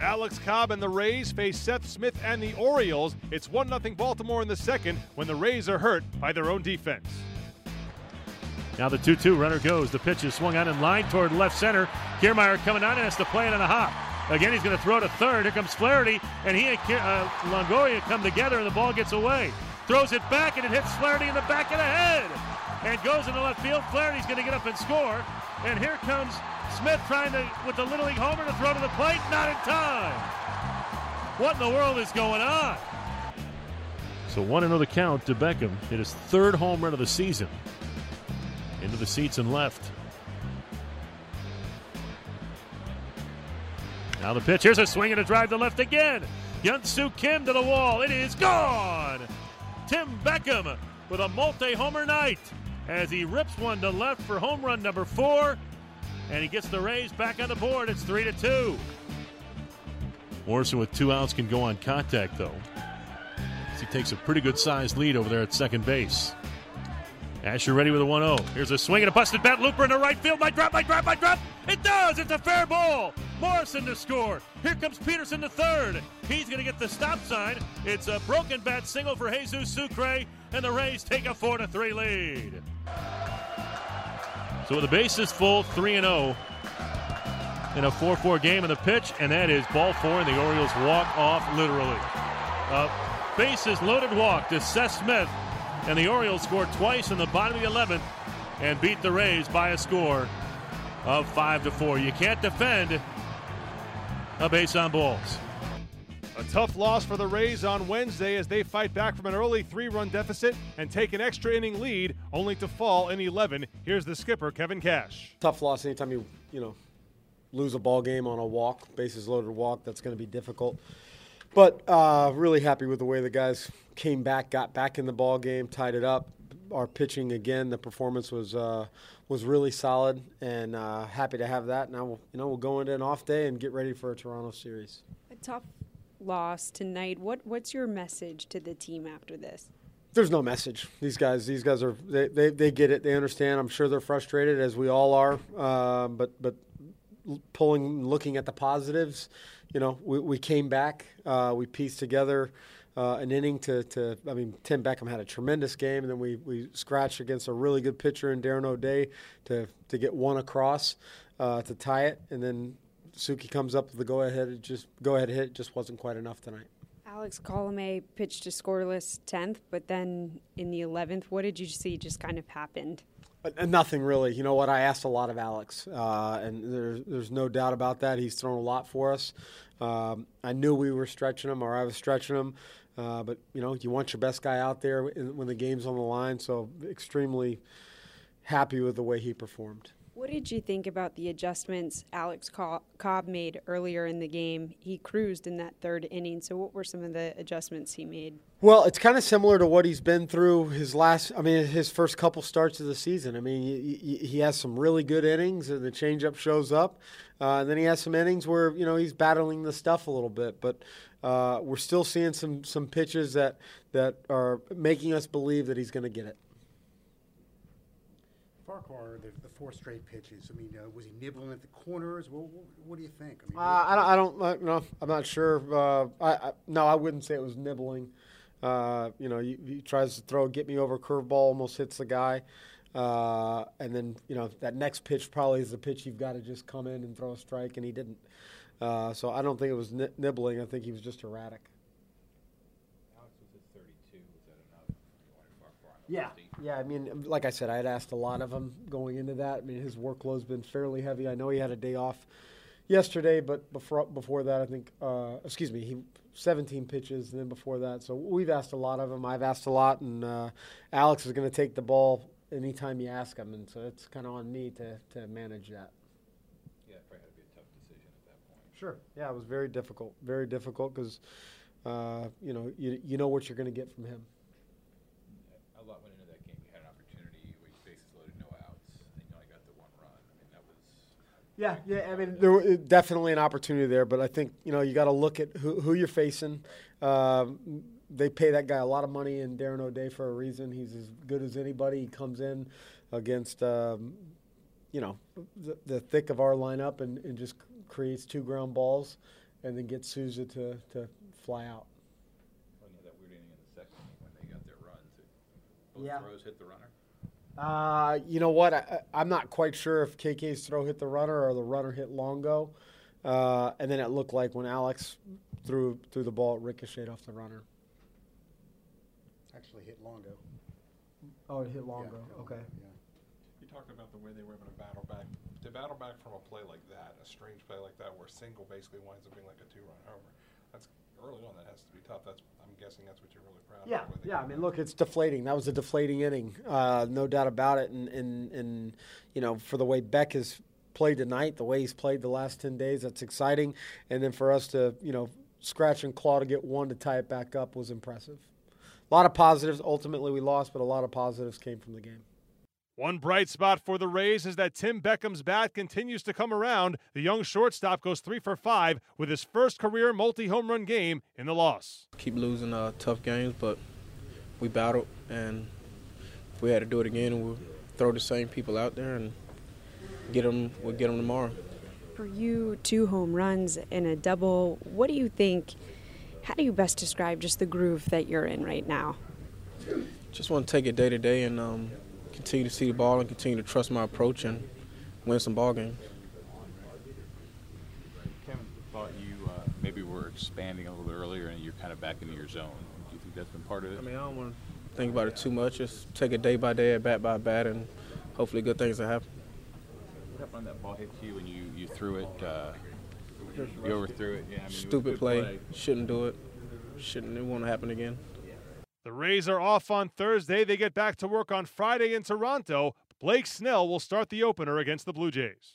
Alex Cobb and the Rays face Seth Smith and the Orioles. It's 1 0 Baltimore in the second when the Rays are hurt by their own defense. Now the 2 2 runner goes. The pitch is swung on in line toward left center. Kiermaier coming on and has to play it on a hop. Again, he's going to throw to third. Here comes Flaherty, and he and uh, Longoria come together, and the ball gets away. Throws it back, and it hits Flaherty in the back of the head. And goes into left field. Flaherty's going to get up and score. And here comes Smith trying to, with the Little League homer, to throw to the plate. Not in time. What in the world is going on? So 1 0 the count to Beckham. Hit his third home run of the season. Into the seats and left. Now the pitch. Here's a swing and a drive to left again. Hyunsoo Kim to the wall. It is gone. Tim Beckham with a multi homer night as he rips one to left for home run number four. And he gets the Rays back on the board. It's 3 to 2. Morrison with two outs can go on contact, though. As he takes a pretty good sized lead over there at second base. Asher ready with a 1 0. Here's a swing and a busted bat. Looper into right field. My drop, my drop, my drop. It does. It's a fair ball. Morrison to score. Here comes Peterson to third. He's going to get the stop sign. It's a broken bat single for Jesus Sucre, and the Rays take a 4 to 3 lead. So with the bases full, 3 0 in a 4 4 game in the pitch, and that is ball four, and the Orioles walk off literally. Uh, bases loaded walk to Seth Smith, and the Orioles scored twice in the bottom of the 11th and beat the Rays by a score of 5 to 4. You can't defend a base on balls. A tough loss for the Rays on Wednesday as they fight back from an early three run deficit and take an extra inning lead, only to fall in 11. Here's the skipper, Kevin Cash. Tough loss anytime you, you know, lose a ball game on a walk, bases loaded walk. That's going to be difficult. But uh, really happy with the way the guys came back, got back in the ball game, tied it up. Our pitching again, the performance was uh, was really solid, and uh, happy to have that. Now, we'll, you know, we'll go into an off day and get ready for a Toronto series. A tough loss tonight. What what's your message to the team after this? There's no message. These guys, these guys are they, they, they get it. They understand. I'm sure they're frustrated as we all are. Uh, but but pulling, looking at the positives, you know, we, we came back. Uh, we pieced together. Uh, an inning to, to, I mean, Tim Beckham had a tremendous game, and then we, we scratched against a really good pitcher in Darren O'Day to, to get one across uh, to tie it, and then Suki comes up with the go ahead, just go ahead hit, just wasn't quite enough tonight. Alex Colome pitched a scoreless 10th, but then in the 11th, what did you see just kind of happened? Uh, nothing really. You know what? I asked a lot of Alex, uh, and there's there's no doubt about that. He's thrown a lot for us. Um, I knew we were stretching him, or I was stretching him. Uh, but you know, you want your best guy out there when the game's on the line. So extremely happy with the way he performed. What did you think about the adjustments Alex Cobb made earlier in the game? He cruised in that third inning. So, what were some of the adjustments he made? Well, it's kind of similar to what he's been through his last, I mean, his first couple starts of the season. I mean, he, has some really good innings, and the changeup shows up. Uh, and then he has some innings where you know he's battling the stuff a little bit, but uh, we're still seeing some some pitches that that are making us believe that he's going to get it. Farquhar, the, the four straight pitches. I mean, uh, was he nibbling at the corners? What, what, what do you think? I, mean, uh, I don't. I don't. Uh, no, I'm not sure. Uh, I, I, no, I wouldn't say it was nibbling. Uh, you know, he, he, tries to throw, get me over curveball, almost hits the guy, uh, and then you know that next pitch probably is the pitch you've got to just come in and throw a strike, and he didn't. so I don't think it was nibbling. I think he was just erratic. Alex was at 32. Was that enough? Yeah, yeah. I mean, like I said, I had asked a lot of him going into that. I mean, his workload's been fairly heavy. I know he had a day off yesterday, but before before that, I think, uh, excuse me, he 17 pitches, and then before that. So we've asked a lot of him. I've asked a lot, and uh, Alex is going to take the ball anytime you ask him, and so it's kind of on me to to manage that. Yeah, probably had to be a tough decision at that point. Sure. Yeah, it was very difficult. Very difficult because, uh, you know, you you know what you're going to get from him. Yeah, yeah. I mean, there was definitely an opportunity there, but I think you know you got to look at who, who you're facing. Um, they pay that guy a lot of money in Darren O'Day for a reason. He's as good as anybody. He comes in against um, you know the, the, thick of our lineup and, and just creates two ground balls. and then gets Souza to, to fly out. When you had that weird inning in the second when they got their runs, both Yeah. throws hit the runner. Uh, you know what? I, I- I'm not quite sure if KK's throw hit the runner or the runner hit Longo. Uh, and then it looked like when Alex threw threw the ball, it ricocheted off the runner. Actually hit Longo. Oh, it hit Longo. yeah, Okay. yeah. You talked about the way they were able to battle back. To battle back from a play like that, a strange play like that, where single basically winds up being like a two-run homer. That's early on. That has to be tough. That's I'm guessing that's what you're really proud Yeah, of. they yeah. I mean, look, it's deflating. That was a deflating inning, uh, no doubt about it. And, and and you know, for the way Beck has played tonight, the way he's played the last ten days, that's exciting. And then for us to you know scratch and claw to get one to tie it back up was impressive. A lot of positives. Ultimately, we lost, but a lot of positives came from the game. One bright spot for the Rays is that Tim Beckham's bat continues to come around. The young shortstop goes three for five with his first career multi home run game in the loss. keep losing uh, tough games, but we battled, and if we had to do it again, we'll throw the same people out there and get them. We'll get them tomorrow. For you, two home runs and a double. What do you think? How do you best describe just the groove that you're in right now? Just want to take it day to day and um, continue to see the ball and continue to trust my approach and win some ball games. Kevin thought you uh, maybe were expanding a little bit earlier and you're kind of back into your zone. Do you think that's been part of it? I mean, I don't want to think about it too much. Just take it day by day, at bat by bat, and hopefully good things will happen. What happened when that ball hit you and you, you threw it? Uh, you overthrew it. Yeah, I mean, it was a Stupid play. Shouldn't do it. Shouldn't. It won't happen again. The Rays are off on Thursday. They get back to work on Friday in Toronto. Blake Snell will start the opener against the Blue Jays.